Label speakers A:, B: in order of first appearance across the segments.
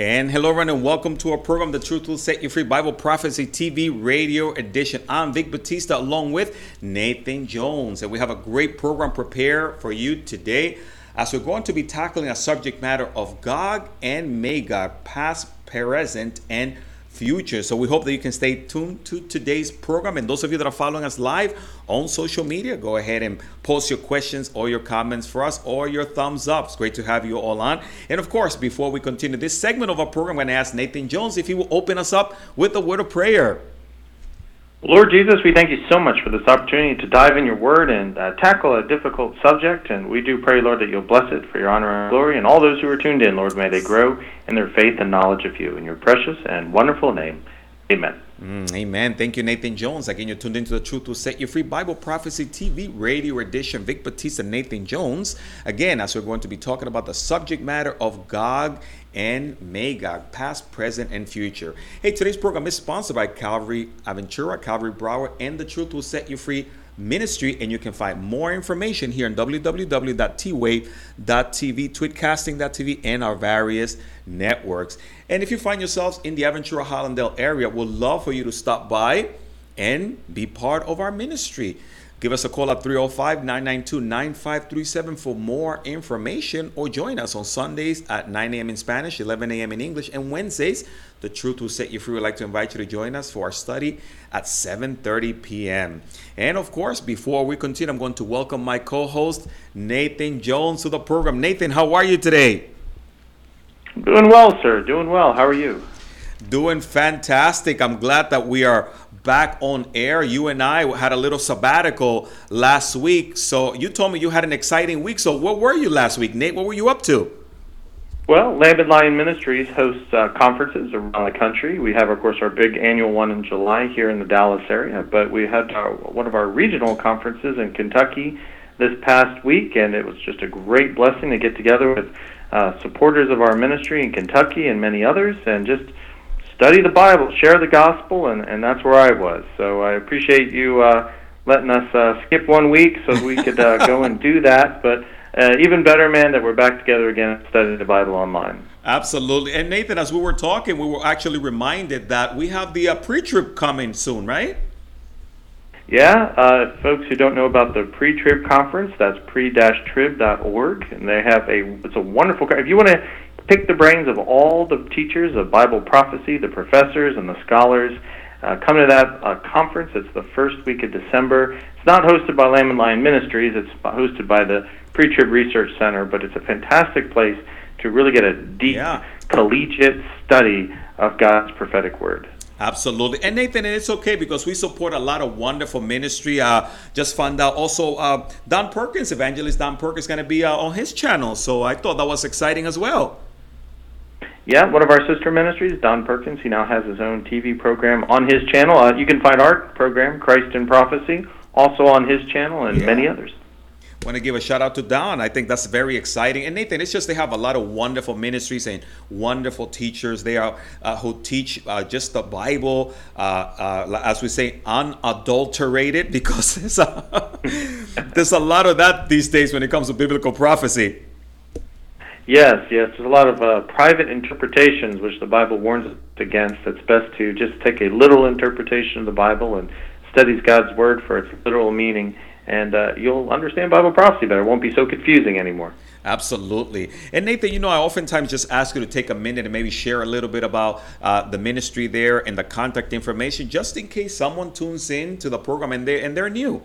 A: And hello, everyone, and welcome to our program, The Truth Will Set You Free Bible Prophecy TV Radio Edition. I'm Vic Batista along with Nathan Jones, and we have a great program prepared for you today as we're going to be tackling a subject matter of Gog and Magog, past, present, and future. So we hope that you can stay tuned to today's program. And those of you that are following us live on social media, go ahead and post your questions or your comments for us or your thumbs up. It's great to have you all on. And of course, before we continue this segment of our program, I'm going to ask Nathan Jones if he will open us up with a word of prayer.
B: Lord Jesus, we thank you so much for this opportunity to dive in your word and uh, tackle a difficult subject. And we do pray, Lord, that you'll bless it for your honor and glory. And all those who are tuned in, Lord, may they grow in their faith and knowledge of you. In your precious and wonderful name, amen.
A: Mm, amen. Thank you, Nathan Jones. Again, you're tuned into the Truth Will Set You Free Bible Prophecy TV Radio Edition. Vic Batista, Nathan Jones. Again, as we're going to be talking about the subject matter of Gog and Magog, past, present, and future. Hey, today's program is sponsored by Calvary Aventura, Calvary Broward, and the Truth Will Set You Free ministry and you can find more information here on www.twave.tv tweetcasting.tv and our various networks and if you find yourselves in the aventura hollandale area we'd love for you to stop by and be part of our ministry Give us a call at 305 992 9537 for more information or join us on Sundays at 9 a.m. in Spanish, 11 a.m. in English, and Wednesdays, The Truth Will Set You Free. We'd like to invite you to join us for our study at 7.30 p.m. And of course, before we continue, I'm going to welcome my co-host, Nathan Jones, to the program. Nathan, how are you today?
B: Doing well, sir. Doing well. How are you?
A: Doing fantastic. I'm glad that we are back on air. You and I had a little sabbatical last week. So you told me you had an exciting week. So what were you last week, Nate? What were you up to?
B: Well, Lamb and Lion Ministries hosts uh, conferences around the country. We have, of course, our big annual one in July here in the Dallas area, but we had our, one of our regional conferences in Kentucky this past week, and it was just a great blessing to get together with uh, supporters of our ministry in Kentucky and many others, and just study the Bible, share the gospel, and, and that's where I was. So I appreciate you uh, letting us uh, skip one week so we could uh, go and do that. But uh, even better, man, that we're back together again studying the Bible online.
A: Absolutely. And Nathan, as we were talking, we were actually reminded that we have the uh, pre trib coming soon, right?
B: Yeah, uh, folks who don't know about the pre-trib conference, that's pre-trib.org, and they have a it's a wonderful. If you want to pick the brains of all the teachers of Bible prophecy, the professors and the scholars. Uh, come to that uh, conference. It's the first week of December. It's not hosted by Lamb and Lion Ministries. It's hosted by the Pre-Trib Research Center, but it's a fantastic place to really get a deep yeah. collegiate study of God's prophetic word.
A: Absolutely. And Nathan, and it's okay because we support a lot of wonderful ministry. Uh, just found out also uh, Don Perkins, evangelist Don Perkins, is going to be uh, on his channel. So I thought that was exciting as well.
B: Yeah, one of our sister ministries, Don Perkins. He now has his own TV program on his channel. Uh, you can find our program, Christ in Prophecy, also on his channel and yeah. many others.
A: Want to give a shout out to Don. I think that's very exciting. And Nathan, it's just they have a lot of wonderful ministries and wonderful teachers. They are uh, who teach uh, just the Bible, uh, uh as we say, unadulterated, because there's a, there's a lot of that these days when it comes to biblical prophecy.
B: Yes, yes. There's a lot of uh, private interpretations which the Bible warns against. It's best to just take a literal interpretation of the Bible and studies God's Word for its literal meaning, and uh, you'll understand Bible prophecy better. It won't be so confusing anymore.
A: Absolutely. And Nathan, you know, I oftentimes just ask you to take a minute and maybe share a little bit about uh, the ministry there and the contact information, just in case someone tunes in to the program and they and they're new.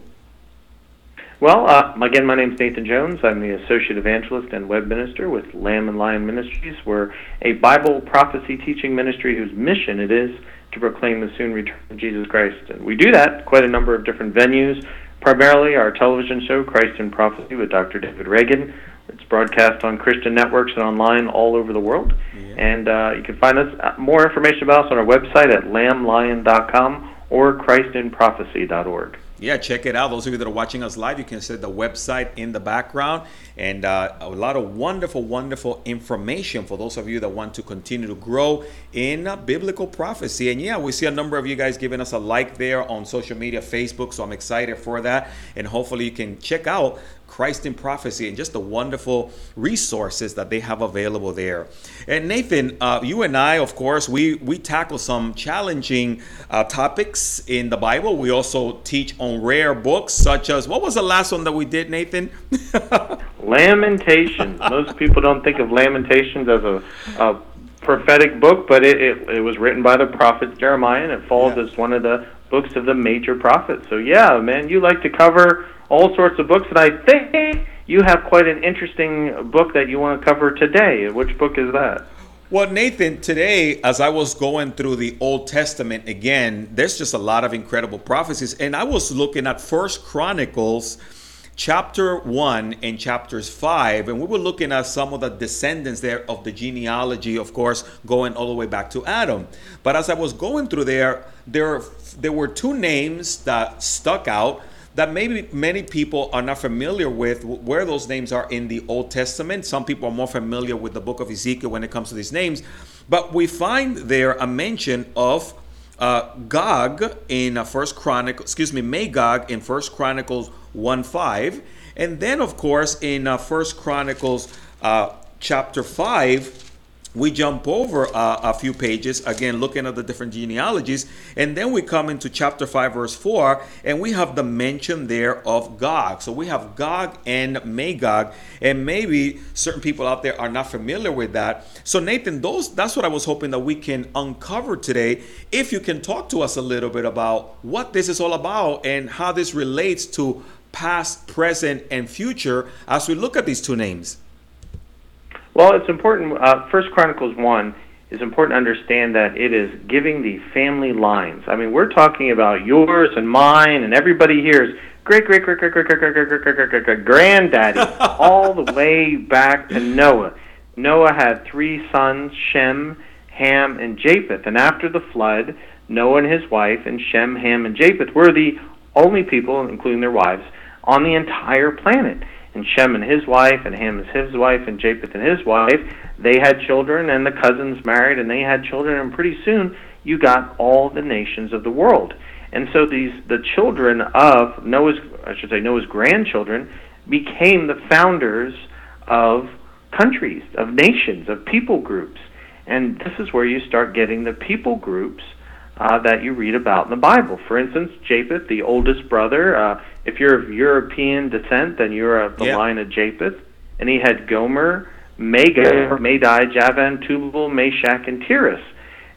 B: Well, uh, again, my name is Nathan Jones. I'm the Associate Evangelist and Web Minister with Lamb and Lion Ministries. We're a Bible prophecy teaching ministry whose mission it is to proclaim the soon return of Jesus Christ. And we do that quite a number of different venues. Primarily, our television show, Christ in Prophecy, with Dr. David Reagan. It's broadcast on Christian networks and online all over the world. Yeah. And uh, you can find us uh, more information about us on our website at lamblion.com or christinprophecy.org
A: yeah, check it out. Those of you that are watching us live, you can see the website in the background and uh, a lot of wonderful, wonderful information for those of you that want to continue to grow in uh, biblical prophecy. And yeah, we see a number of you guys giving us a like there on social media, Facebook. So I'm excited for that. And hopefully you can check out Christ in Prophecy and just the wonderful resources that they have available there. And Nathan, uh, you and I, of course, we, we tackle some challenging uh, topics in the Bible. We also teach on rare books, such as what was the last one that we did, Nathan?
B: Lamentations. Most people don't think of Lamentations as a, a prophetic book, but it, it, it, was written by the prophet Jeremiah, and it falls yeah. as one of the books of the major prophets. So, yeah, man, you like to cover all sorts of books, and I think you have quite an interesting book that you want to cover today. Which book is that?
A: Well, Nathan, today, as I was going through the Old Testament again, there's just a lot of incredible prophecies. And I was looking at First Chronicles chapter 1 and chapters 5 and we were looking at some of the descendants there of the genealogy of course going all the way back to adam but as i was going through there there there were two names that stuck out that maybe many people are not familiar with where those names are in the Old Testament. Some people are more familiar with the book of Ezekiel when it comes to these names, but we find there a mention of uh, Gog in uh, First Chronicle, excuse me, Magog in First Chronicles one five, and then of course in uh, First Chronicles uh, chapter five we jump over uh, a few pages again looking at the different genealogies and then we come into chapter 5 verse 4 and we have the mention there of gog. So we have gog and magog and maybe certain people out there are not familiar with that. So nathan those that's what i was hoping that we can uncover today. If you can talk to us a little bit about what this is all about and how this relates to past present and future as we look at these two names
B: well, it's important. Uh, First Chronicles one is important to understand that it is giving the family lines. I mean, we're talking about yours and mine and everybody here's great, great, great, great, great, great, great, great, great, great, great, great, great granddaddy, all the way back to Noah. Noah had three sons, Shem, Ham, and Japheth. And after the flood, Noah and his wife, and Shem, Ham, and Japheth were the only people, including their wives, on the entire planet and Shem and his wife, and Ham and his wife, and Japheth and his wife, they had children, and the cousins married, and they had children, and pretty soon you got all the nations of the world. And so these the children of Noah's, I should say Noah's grandchildren, became the founders of countries, of nations, of people groups. And this is where you start getting the people groups uh, that you read about in the Bible. For instance, Japheth, the oldest brother, uh, if you're of European descent, then you're of the line of Japheth. And he had Gomer, Magog, Madai, Javan, Tubal, Meshech, and Tiras.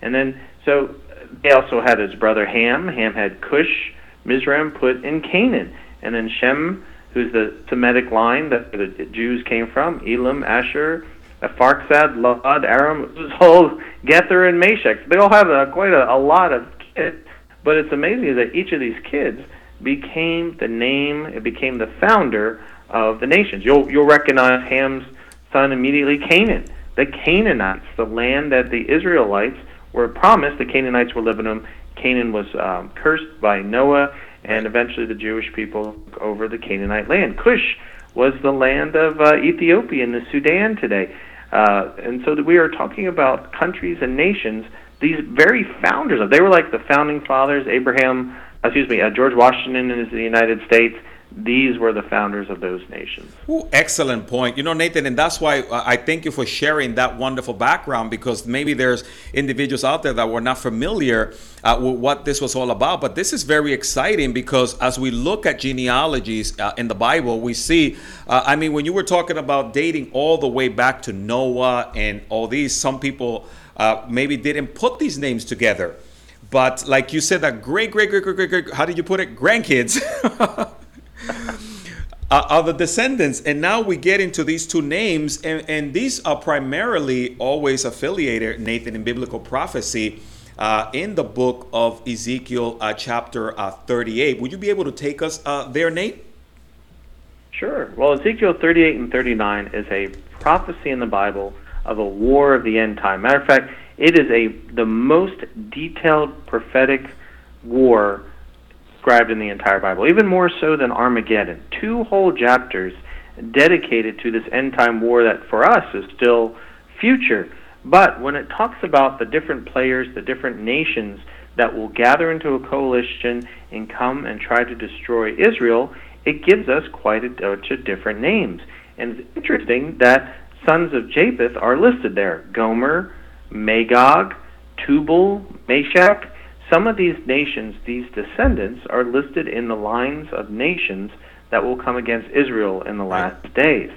B: And then, so they also had his brother Ham. Ham had Cush, Mizraim, Put, and Canaan. And then Shem, who's the Semitic line that the Jews came from, Elam, Asher, Arphaxad, Lud, Aram, Uzal, Gether, and Meshech. They all have a, quite a, a lot of kids. But it's amazing that each of these kids became the name, it became the founder of the nations. You'll, you'll recognize Ham's son immediately, Canaan. The Canaanites, the land that the Israelites were promised, the Canaanites were living in. Canaan was um, cursed by Noah, and eventually the Jewish people took over the Canaanite land. Cush was the land of uh, Ethiopia and the Sudan today. Uh, and so we are talking about countries and nations, these very founders of, they were like the founding fathers, Abraham, excuse me, uh, George Washington in the United States. These were the founders of those nations.
A: Ooh, excellent point. You know, Nathan, and that's why uh, I thank you for sharing that wonderful background because maybe there's individuals out there that were not familiar uh, with what this was all about. But this is very exciting because as we look at genealogies uh, in the Bible, we see, uh, I mean, when you were talking about dating all the way back to Noah and all these, some people uh, maybe didn't put these names together. But like you said, that great, great, great, great, great, great how did you put it? Grandkids are the descendants. And now we get into these two names, and, and these are primarily always affiliated, Nathan, in biblical prophecy. Uh, in the book of Ezekiel, uh, chapter uh, 38. Would you be able to take us uh, there, Nate?
B: Sure. Well, Ezekiel 38 and 39 is a prophecy in the Bible of a war of the end time. Matter of fact, it is a the most detailed prophetic war described in the entire Bible, even more so than Armageddon. Two whole chapters dedicated to this end time war that for us is still future. But when it talks about the different players, the different nations that will gather into a coalition and come and try to destroy Israel, it gives us quite a bunch of different names. And it's interesting that sons of Japheth are listed there Gomer, Magog, Tubal, Meshech. Some of these nations, these descendants, are listed in the lines of nations that will come against Israel in the last days.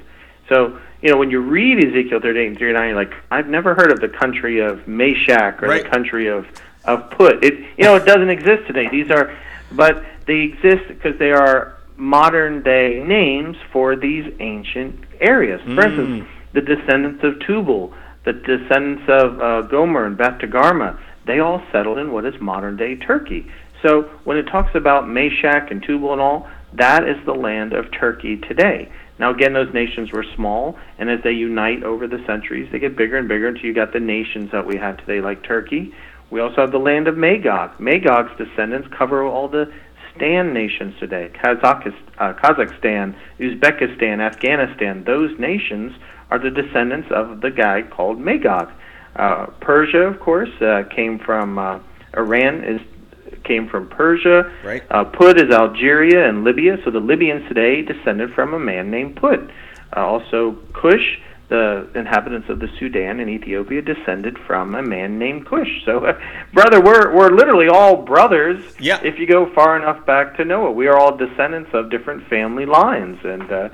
B: So, you know, when you read Ezekiel 38 and 39, you're like, I've never heard of the country of Meshech or right. the country of, of Put. It, you know, it doesn't exist today. These are, but they exist because they are modern day names for these ancient areas. For mm. instance, the descendants of Tubal, the descendants of uh, Gomer and Beth Togarmah, they all settled in what is modern day Turkey. So when it talks about Meshech and Tubal and all, that is the land of Turkey today. Now, again, those nations were small, and as they unite over the centuries, they get bigger and bigger until you got the nations that we have today, like Turkey. We also have the land of Magog. Magog's descendants cover all the Stan nations today uh, Kazakhstan, Uzbekistan, Afghanistan. Those nations are the descendants of the guy called Magog. Uh, Persia, of course, uh, came from uh, Iran is came from Persia.
A: Right.
B: Uh, Put is Algeria and Libya. So the Libyans today descended from a man named Put. Uh, also, Cush, the inhabitants of the Sudan and Ethiopia, descended from a man named Cush. So, uh, brother, we're we're literally all brothers.
A: Yeah.
B: If you go far enough back to Noah, we are all descendants of different family lines, and uh,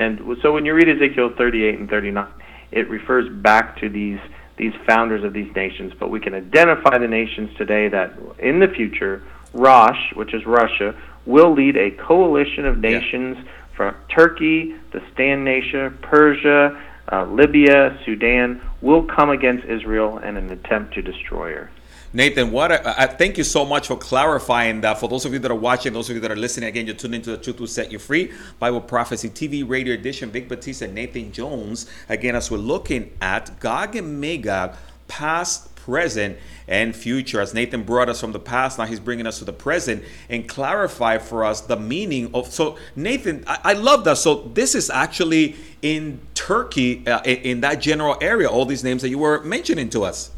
B: and so when you read Ezekiel 38 and 39, it refers back to these these founders of these nations, but we can identify the nations today that in the future, Rosh, which is Russia, will lead a coalition of nations yeah. from Turkey, the Stan nation, Persia, uh, Libya, Sudan, will come against Israel in an attempt to destroy her.
A: Nathan, what I, I, thank you so much for clarifying that. For those of you that are watching, those of you that are listening, again, you're tuned into the Truth Will Set You Free Bible Prophecy TV Radio Edition. Vic Batista Nathan Jones. Again, as we're looking at Gog and Magog, past, present, and future. As Nathan brought us from the past, now he's bringing us to the present and clarify for us the meaning of. So, Nathan, I, I love that. So, this is actually in Turkey, uh, in, in that general area. All these names that you were mentioning to us.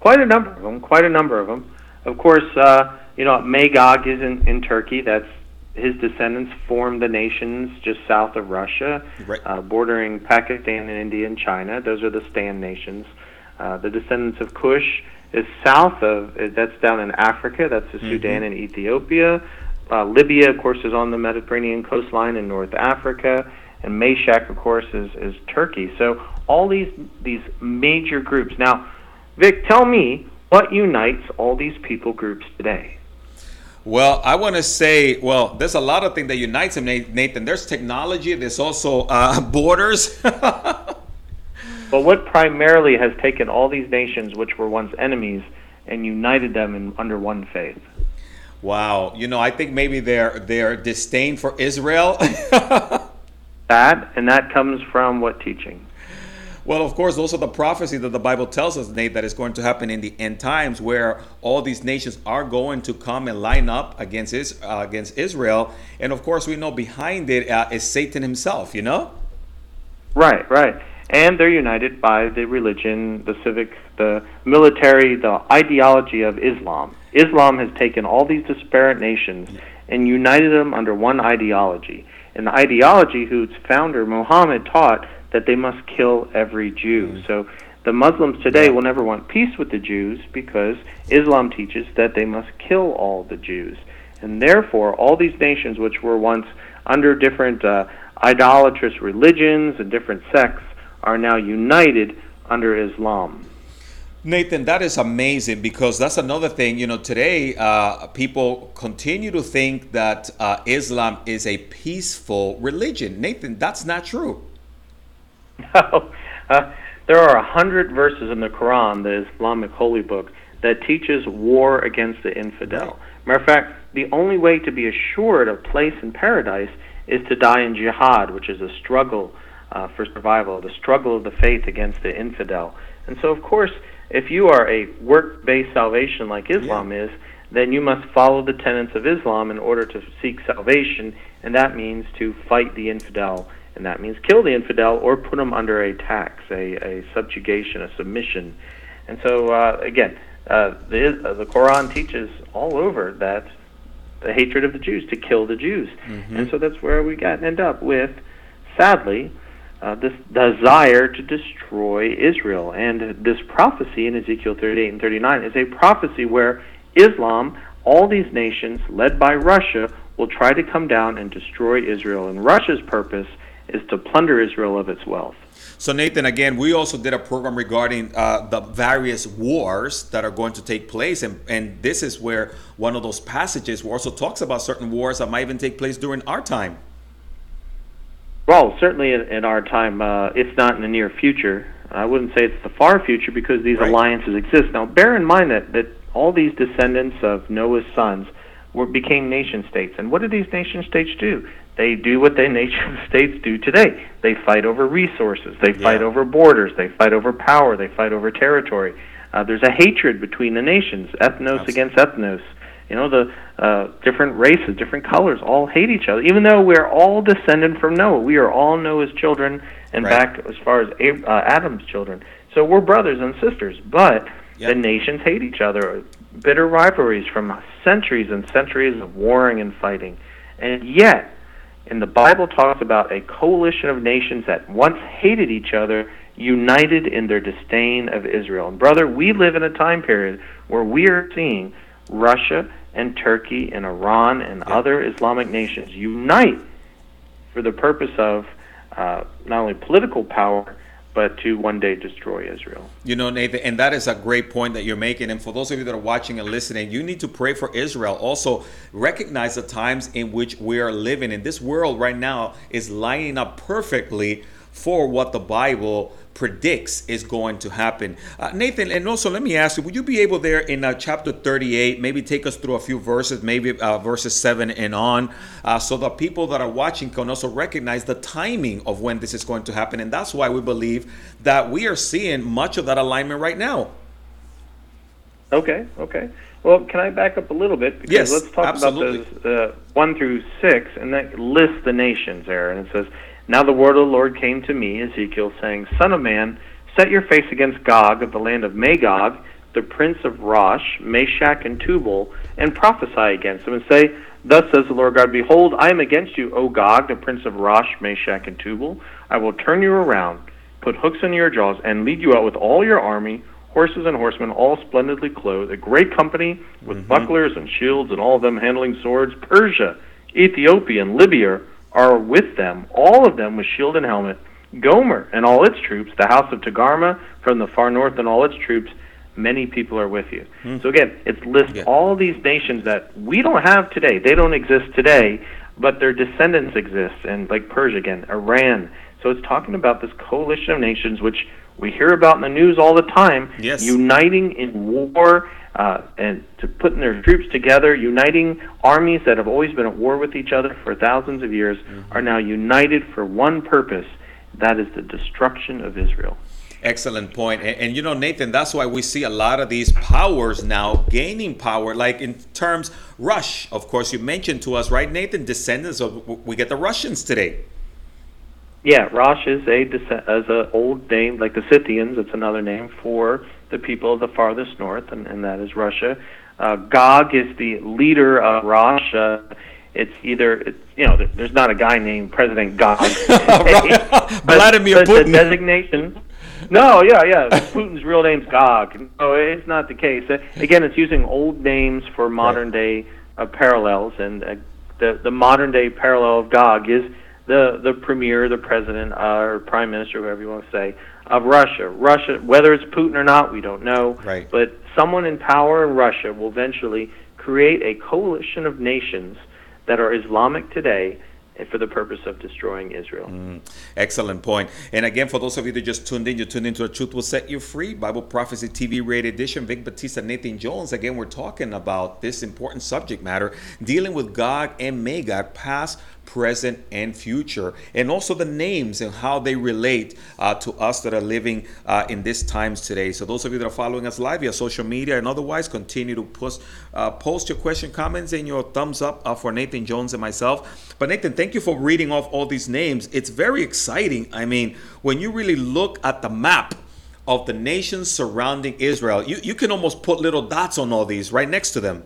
B: Quite a number of them. Quite a number of them. Of course, uh, you know Magog is in, in Turkey. That's his descendants formed the nations just south of Russia,
A: right.
B: uh, bordering Pakistan and India and China. Those are the Stan nations. Uh, the descendants of Cush is south of that's down in Africa. That's the mm-hmm. Sudan and Ethiopia. Uh, Libya, of course, is on the Mediterranean coastline in North Africa, and Meshech, of course, is is Turkey. So all these these major groups now Vic, tell me what unites all these people groups today.
A: Well, I want to say, well, there's a lot of things that unites them, Nathan. There's technology. There's also uh, borders.
B: but what primarily has taken all these nations, which were once enemies, and united them in, under one faith?
A: Wow, you know, I think maybe their their disdain for Israel.
B: that and that comes from what teaching?
A: Well, of course, those are the prophecies that the Bible tells us, Nate, that is going to happen in the end times, where all these nations are going to come and line up against is, uh, against Israel, and of course, we know behind it uh, is Satan himself. You know.
B: Right, right, and they're united by the religion, the civic, the military, the ideology of Islam. Islam has taken all these disparate nations and united them under one ideology. And the ideology whose founder Muhammad taught that they must kill every Jew. Mm. So the Muslims today will never want peace with the Jews because Islam teaches that they must kill all the Jews. And therefore, all these nations which were once under different uh, idolatrous religions and different sects are now united under Islam.
A: Nathan, that is amazing because that's another thing. You know, today uh, people continue to think that uh, Islam is a peaceful religion. Nathan, that's not true.
B: No. Uh, there are a hundred verses in the Quran, the Islamic holy book, that teaches war against the infidel. Matter of fact, the only way to be assured of place in paradise is to die in jihad, which is a struggle uh, for survival, the struggle of the faith against the infidel. And so, of course, if you are a work based salvation like Islam yeah. is, then you must follow the tenets of Islam in order to seek salvation, and that means to fight the infidel and that means kill the infidel or put them under a tax, a, a subjugation, a submission. And so, uh, again, uh, the, uh, the Quran teaches all over that the hatred of the Jews, to kill the Jews. Mm-hmm. And so that's where we got end up with, sadly, uh, this desire to destroy Israel. And this prophecy in Ezekiel 38 and 39 is a prophecy where Islam, all these nations led by Russia, will try to come down and destroy Israel. And Russia's purpose is to plunder Israel of its wealth.
A: So, Nathan, again, we also did a program regarding uh, the various wars that are going to take place. And, and this is where one of those passages also talks about certain wars that might even take place during our time.
B: Well, certainly in, in our time, uh, it's not in the near future. I wouldn't say it's the far future because these right. alliances exist. Now, bear in mind that, that all these descendants of Noah's sons were became nation states. And what did these nation states do? They do what the nation states do today. They fight over resources. They fight yeah. over borders. They fight over power. They fight over territory. Uh, there's a hatred between the nations, ethnos Absolutely. against ethnos. You know, the uh, different races, different colors, all hate each other. Even though we're all descended from Noah, we are all Noah's children, and right. back as far as uh, Adam's children. So we're brothers and sisters. But yep. the nations hate each other. Bitter rivalries from centuries and centuries of warring and fighting, and yet, and the Bible talks about a coalition of nations that once hated each other united in their disdain of Israel. And brother, we live in a time period where we are seeing Russia and Turkey and Iran and yeah. other Islamic nations unite for the purpose of uh, not only political power but to one day destroy Israel.
A: You know, Nathan, and that is a great point that you're making. And for those of you that are watching and listening, you need to pray for Israel. Also, recognize the times in which we are living. In this world right now is lining up perfectly for what the Bible predicts is going to happen. Uh, Nathan, and also let me ask you, would you be able there in uh, chapter 38, maybe take us through a few verses, maybe uh, verses 7 and on, uh, so that people that are watching can also recognize the timing of when this is going to happen. And that's why we believe that we are seeing much of that alignment right now.
B: Okay, okay. Well, can I back up a little bit?
A: Because yes,
B: let's talk
A: absolutely.
B: about those uh, 1 through 6, and that lists the nations there. And it says, now the word of the Lord came to me, Ezekiel, saying, Son of man, set your face against Gog of the land of Magog, the prince of Rosh, Meshech, and Tubal, and prophesy against him, and say, Thus says the Lord God, Behold, I am against you, O Gog, the prince of Rosh, Meshech, and Tubal. I will turn you around, put hooks in your jaws, and lead you out with all your army, horses and horsemen, all splendidly clothed, a great company with mm-hmm. bucklers and shields, and all of them handling swords. Persia, Ethiopia, and Libya are with them, all of them with shield and helmet. Gomer and all its troops, the house of Togarmah from the far north and all its troops, many people are with you. Hmm. So again, it lists yeah. all these nations that we don't have today. They don't exist today, but their descendants exist, and like Persia again, Iran. So it's talking about this coalition of nations which we hear about in the news all the time,
A: yes.
B: uniting in war uh, and to putting their troops together, uniting armies that have always been at war with each other for thousands of years, mm-hmm. are now united for one purpose that is the destruction of Israel.
A: Excellent point. And, and, you know, Nathan, that's why we see a lot of these powers now gaining power, like in terms, Rosh, of course, you mentioned to us, right, Nathan, descendants of, we get the Russians today.
B: Yeah, Rosh is a as an old name like the Scythians. It's another name for the people of the farthest north, and, and that is Russia. Uh, Gog is the leader of. Uh, it's either it's, you know there's not a guy named President Gog.
A: but, Vladimir
B: Putin. The designation. No, yeah, yeah. Putin's real name's Gog. No, it's not the case. Uh, again, it's using old names for modern day uh, parallels, and uh, the the modern day parallel of Gog is the the premier, the president, uh, or prime minister, whoever you want to say, of Russia. Russia, whether it's Putin or not, we don't know.
A: Right.
B: But someone in power in Russia will eventually create a coalition of nations that are Islamic today for the purpose of destroying Israel. Mm,
A: excellent point. And again, for those of you that just tuned in, you tuned into A Truth Will Set You Free, Bible Prophecy TV Radio Edition. Vic Batista, Nathan Jones. Again, we're talking about this important subject matter, dealing with Gog and Magog, past, present, and future, and also the names and how they relate uh, to us that are living uh, in these times today. So, those of you that are following us live via social media and otherwise, continue to post, uh, post your question, comments, and your thumbs up uh, for Nathan Jones and myself. But, Nathan, thank you for reading off all these names. It's very exciting. I mean, when you really look at the map, of the nations surrounding Israel. You, you can almost put little dots on all these right next to them.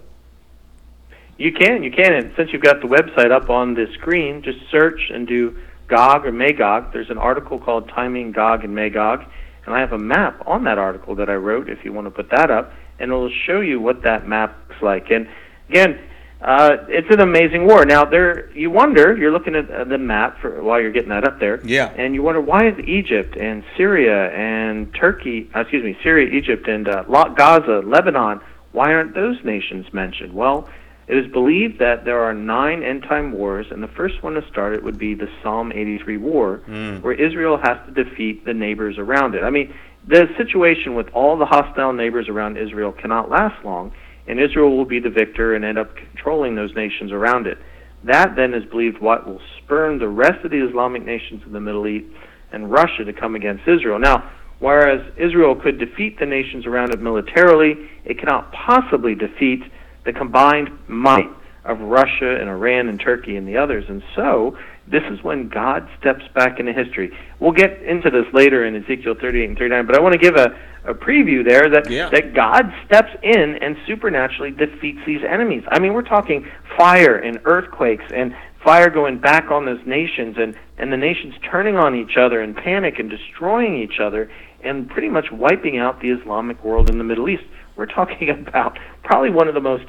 B: You can, you can. And since you've got the website up on the screen, just search and do Gog or Magog. There's an article called Timing Gog and Magog, and I have a map on that article that I wrote. If you want to put that up, and it'll show you what that map looks like. And again, uh, it's an amazing war. Now, there you wonder. You're looking at the map for while you're getting that up there.
A: Yeah.
B: And you wonder why is Egypt and Syria and Turkey, uh, excuse me, Syria, Egypt, and uh, Gaza, Lebanon. Why aren't those nations mentioned? Well, it is believed that there are nine end time wars, and the first one to start it would be the Psalm 83 war,
A: Mm.
B: where Israel has to defeat the neighbors around it. I mean, the situation with all the hostile neighbors around Israel cannot last long and Israel will be the victor and end up controlling those nations around it. That then is believed what will spurn the rest of the Islamic nations of the Middle East and Russia to come against Israel. Now, whereas Israel could defeat the nations around it militarily, it cannot possibly defeat the combined might of Russia and Iran and Turkey and the others. And so, this is when God steps back into history. We'll get into this later in Ezekiel 38 and 39, but I want to give a, a preview there that,
A: Yeah.
B: that God steps in and supernaturally defeats these enemies. I mean, we're talking fire and earthquakes and fire going back on those nations and, and the nations turning on each other in panic and destroying each other and pretty much wiping out the Islamic world in the Middle East. We're talking about probably one of the most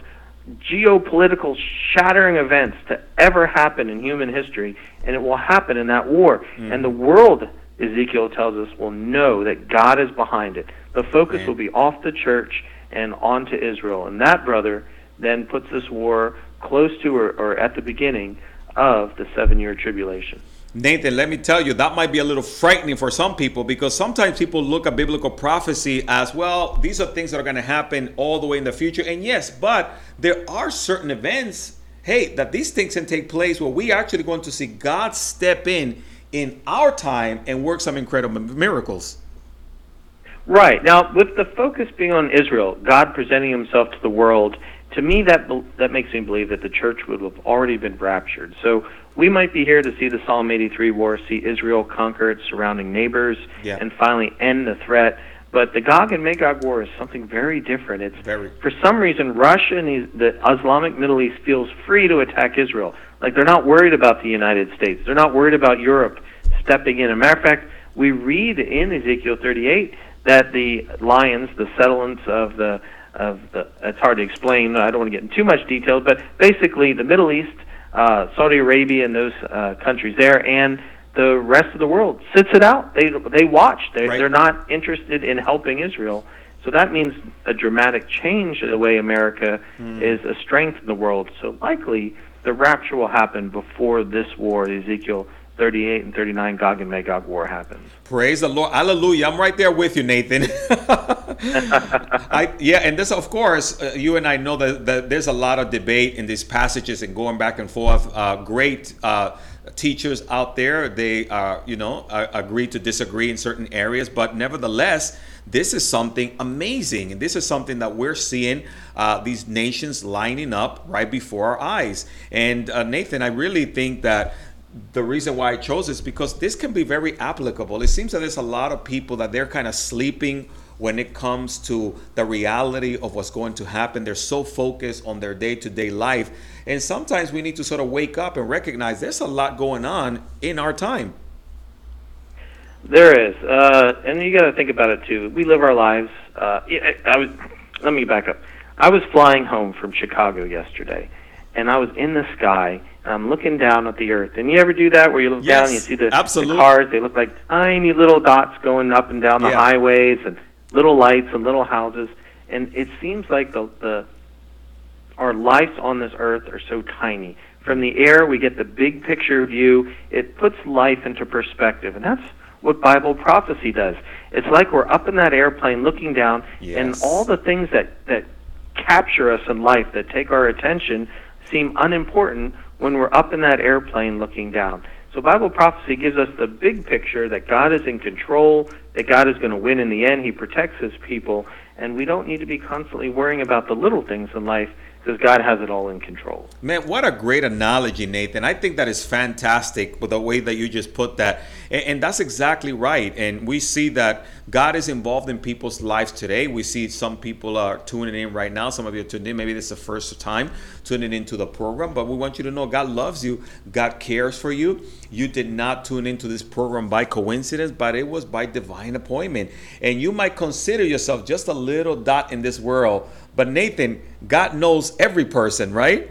B: geopolitical shattering events to ever happen in human history, and it will happen in that war. Hmm. And the world, Ezekiel tells us, will know that God is behind it. The focus
A: Man.
B: will be off the church and onto Israel. And that, brother, then puts this war close to or, or at the beginning of the seven year tribulation.
A: Nathan, let me tell you, that might be a little frightening for some people because sometimes people look at biblical prophecy as well, these are things that are going to happen all the way in the future. And yes, but there are certain events, hey, that these things can take place where we actually going to see God step in in our time and work some incredible miracles.
B: Right. Now, with the focus being on Israel, God presenting himself to the world, to me that that makes me believe that the church would have already been raptured. So we might be here to see the Psalm 83 war, see Israel conquer its surrounding neighbors,
A: Yeah.
B: and finally end the threat. But the Gog and Magog war is something very different. It's
A: Very.
B: for some reason Russia and the, Islamic Middle East feels free to attack Israel. Like they're not worried about the United States. They're not worried about Europe stepping in. As a matter of fact, we read in Ezekiel 38 that the lions, the settlements of the of the it's hard to explain. I don't want to get into too much detail, but basically the Middle East, uh, Saudi Arabia, and those uh, countries there, and the rest of the world sits it out. They they watch. They
A: Right.
B: they're not interested in helping Israel. So that means a dramatic change in the way America is a strength in the world. So likely the rapture will happen before this war, the Ezekiel 38 and 39 Gog and Magog war happens.
A: Praise the Lord. Hallelujah. I'm right there with you, Nathan. I, yeah, and this, of course, uh, you and I know that, that there's a lot of debate in these passages and going back and forth. Uh, great uh, teachers out there, they, uh, you know, agree to disagree in certain areas, but nevertheless, this is something amazing. And this is something that we're seeing uh, these nations lining up right before our eyes. And uh, Nathan, I really think that the reason why I chose this because this can be very applicable. It seems that there's a lot of people that they're kind of sleeping when it comes to the reality of what's going to happen. They're so focused on their day to day life. And sometimes we need to sort of wake up and recognize there's a lot going on in our time.
B: There is, uh, and you got to think about it too. We live our lives. Uh, I was. Let me back up. I was flying home from Chicago yesterday, and I was in the sky. I'm looking down at the earth. And you ever do that, where you look down and you see the, the cars? They look like tiny little dots going up and down the
A: Yeah.
B: highways, and little lights and little houses. And it seems like the the our lives on this earth are so tiny. From the air, we get the big picture view. It puts life into perspective, and that's what Bible prophecy does. It's like we're up in that airplane looking down, and all the things that that capture us in life, that take our attention, seem unimportant when we're up in that airplane looking down. So Bible prophecy gives us the big picture that God is in control, that God is going to win in the end. He protects his people, and we don't need to be constantly worrying about the little things in life because God has it all in control.
A: Man, what a great analogy, Nathan. I think that is fantastic with the way that you just put that. And, and, that's exactly right. And we see that God is involved in people's lives today. We see some people are tuning in right now. Some of you are tuned in. Maybe this is the first time tuning into the program. But we want you to know God loves you, God cares for you. You did not tune into this program by coincidence, but it was by divine appointment. And you might consider yourself just a little dot in this world but Nathan, God knows every person, right?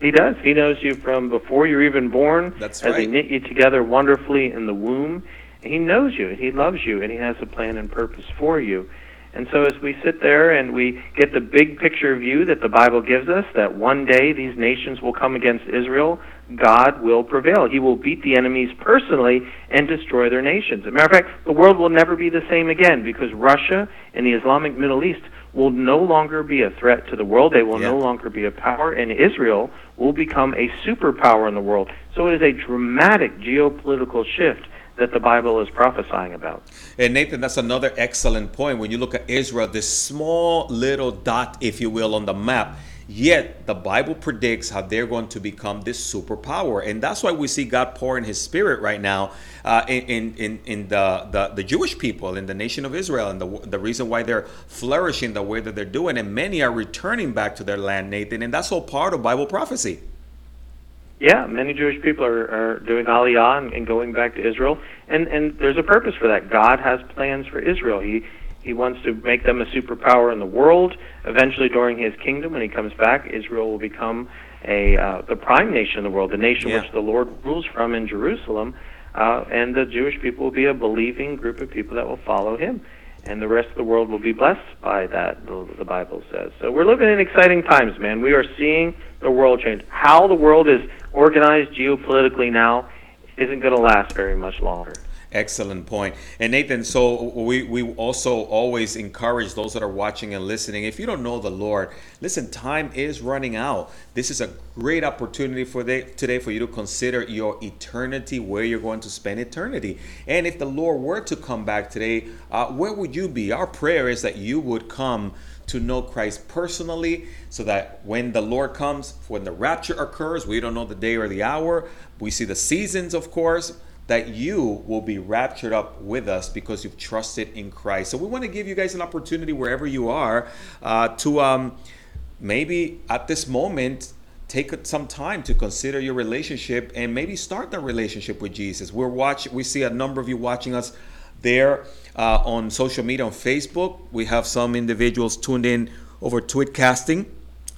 B: He does. He knows you from before you're even born.
A: That's
B: right.
A: As
B: He knit you together wonderfully in the womb. He knows you. And He loves you, and he has a plan and purpose for you. And so, as we sit there and we get the big picture view that the Bible gives us, that one day these nations will come against Israel, God will prevail. He will beat the enemies personally and destroy their nations. As a matter of fact, the world will never be the same again because Russia and the Islamic Middle East will no longer be a threat to the world. They will yeah. no longer be a power, and Israel will become a superpower in the world. So it is a dramatic geopolitical shift that the Bible is prophesying about.
A: And Nathan, that's another excellent point. When you look at Israel, this small little dot, if you will, on the map, Yet the Bible predicts how they're going to become this superpower, and that's why we see God pouring His Spirit right now uh, in in in the, the the Jewish people in the nation of Israel, and the the reason why they're flourishing the way that they're doing, and many are returning back to their land, Nathan, and that's all part of Bible prophecy.
B: Yeah, many Jewish people are, are doing Aliyah and, and going back to Israel, and and there's a purpose for that. God has plans for Israel. He he wants to make them a superpower in the world. Eventually, during his kingdom, when he comes back, Israel will become a uh, the prime nation in the world, the nation yeah. which the Lord rules from in Jerusalem, uh, and the Jewish people will be a believing group of people that will follow him, and the rest of the world will be blessed by that. The, the Bible says. So we're living in exciting times, man. We are seeing the world change. How the world is organized geopolitically now isn't going to last very much longer.
A: Excellent point. And Nathan, so we, we also always encourage those that are watching and listening. If you don't know the Lord, listen, time is running out. This is a great opportunity for the, today for you to consider your eternity, where you're going to spend eternity. And if the Lord were to come back today, uh, where would you be? Our prayer is that you would come to know Christ personally so that when the Lord comes, when the rapture occurs, we don't know the day or the hour. We see the seasons, of course that you will be raptured up with us because you've trusted in Christ. So we want to give you guys an opportunity wherever you are uh, to um, maybe at this moment take some time to consider your relationship and maybe start that relationship with Jesus. We're watch we see a number of you watching us there uh, on social media on Facebook. We have some individuals tuned in over Tweetcasting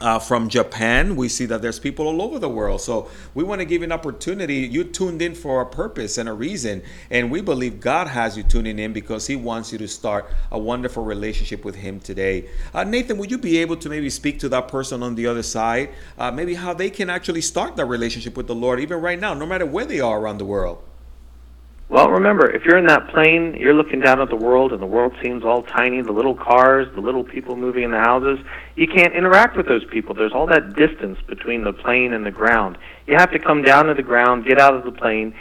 A: uh, from Japan. We see that there's people all over the world. So we want to give an opportunity. You tuned in for a purpose and a reason. And we believe God has you tuning in because He wants you to start a wonderful relationship with Him today. Uh, Nathan, would you be able to maybe speak to that person on the other side? Uh, maybe how they can actually start that relationship with the Lord, even right now, no matter where they are around the world?
B: Well, remember, if you're in that plane, you're looking down at the world, and the world seems all tiny the little cars, the little people moving in the houses. You can't interact with those people. There's all that distance between the plane and the ground. You have to come down to the ground, get out of the plane,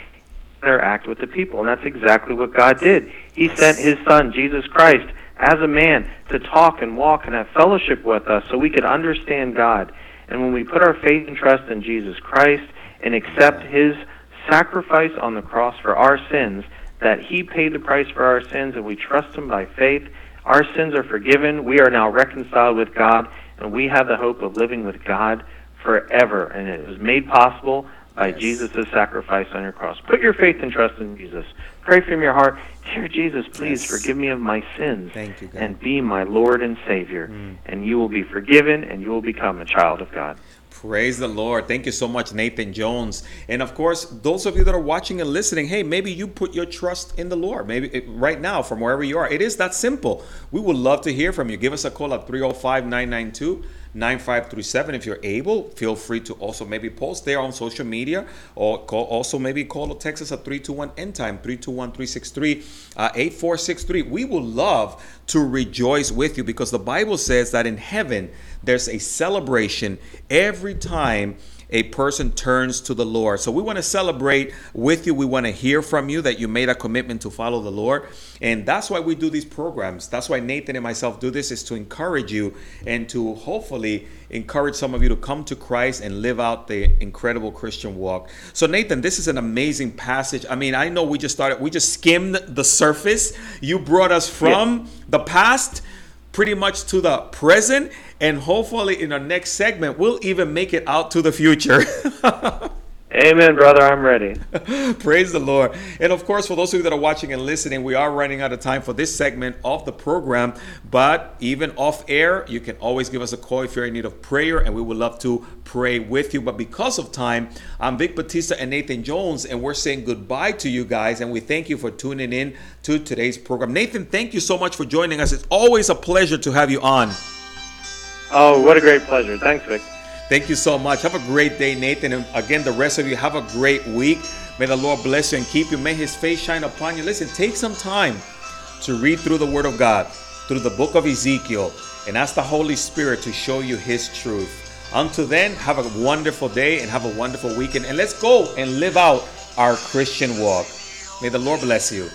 B: interact with the people. And that's exactly what God did. He sent His Son, Jesus Christ, as a man to talk and walk and have fellowship with us so we could understand God. And when we put our faith and trust in Jesus Christ and accept His sacrifice on the cross for our sins, that He paid the price for our sins, and we trust Him by faith. Our sins are forgiven. We are now reconciled with God, and we have the hope of living with God forever. And it was made possible by yes. Jesus' sacrifice on your cross. Put your faith and trust in Jesus. Pray from your heart, Dear Jesus, please yes. forgive me of my sins
A: you,
B: and be my Lord and Savior. Mm. And you will be forgiven and you will become a child of God.
A: Praise the Lord. Thank you so much, Nathan Jones. And of course, those of you that are watching and listening, hey, maybe you put your trust in the Lord. Maybe it, right now, from wherever you are. It is that simple. We would love to hear from you. Give us a call at 305 992 9537 if you're able feel free to also maybe post there on social media or call, also maybe call or text us at 321 end time 321-363 uh, 8463 we would love to rejoice with you because the bible says that in heaven there's a celebration every time a person turns to the Lord. So we want to celebrate with you. We want to hear from you that you made a commitment to follow the Lord. And that's why we do these programs. That's why Nathan and myself do this is to encourage you and to hopefully encourage some of you to come to Christ and live out the incredible Christian walk. So Nathan, this is an amazing passage. I mean, I know we just started we just skimmed the surface. You brought us from yeah. the past pretty much to the present and hopefully in our next segment we'll even make it out to the future.
B: Amen, brother. I'm ready.
A: Praise the Lord. And of course, for those of you that are watching and listening, we are running out of time for this segment of the program. But even off air, you can always give us a call if you're in need of prayer, and we would love to pray with you. But because of time, I'm Vic Batista and Nathan Jones, and we're saying goodbye to you guys. And we thank you for tuning in to today's program. Nathan, thank you so much for joining us. It's always a pleasure to have you on.
B: Oh, what a great pleasure. Thanks, Vic.
A: Thank you so much. Have a great day, Nathan. And again, the rest of you, have a great week. May the Lord bless you and keep you. May his face shine upon you. Listen, take some time to read through the Word of God, through the book of Ezekiel, and ask the Holy Spirit to show you his truth. Until then, have a wonderful day and have a wonderful weekend. And let's go and live out our Christian walk. May the Lord bless you.